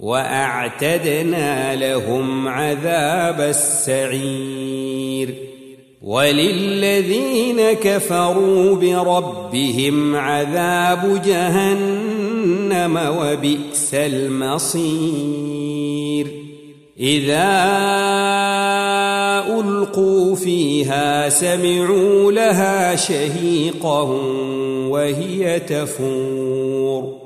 وأعتدنا لهم عذاب السعير وللذين كفروا بربهم عذاب جهنم وبئس المصير إذا ألقوا فيها سمعوا لها شهيقا وهي تفور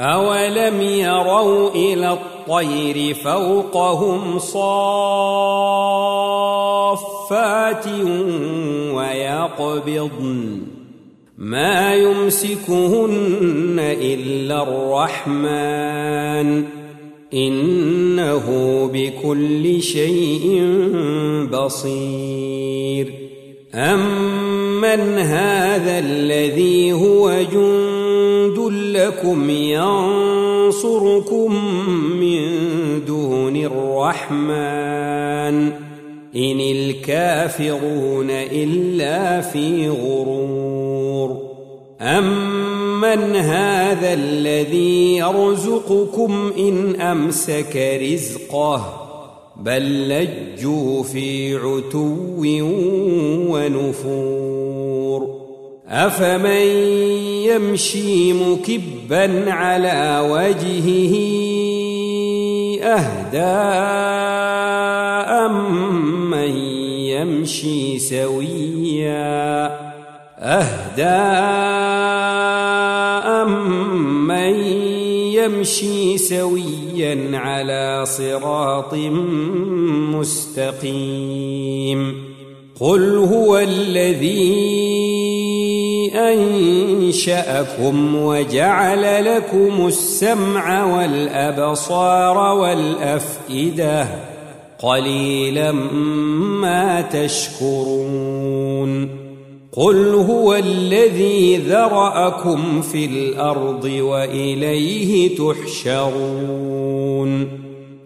اولم يروا إلى الطير فوقهم صافات ويقبضن ما يمسكهن الا الرحمن انه بكل شيء بصير امن هذا الذي هو جند لكم ينصركم من دون الرحمن. إن الكافرون إلا في غرور. أمن هذا الذي يرزقكم إن أمسك رزقه بل لجوا في عتو ونفور. أفمن يمشي مكبا على وجهه أهدى أمن يمشي سويا أهدى أمن يمشي سويا على صراط مستقيم قل هو الذي أنشأكم وجعل لكم السمع والأبصار والأفئدة قليلا ما تشكرون قل هو الذي ذرأكم في الأرض وإليه تحشرون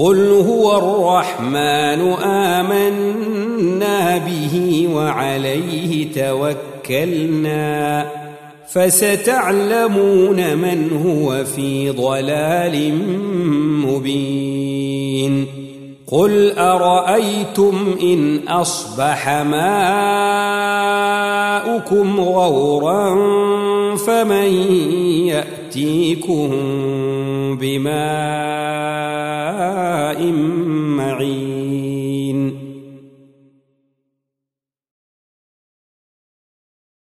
قل هو الرحمن آمنا به وعليه توكلنا فستعلمون من هو في ضلال مبين قل أرأيتم إن أصبح ماؤكم غورا فمن يأتيكم بماء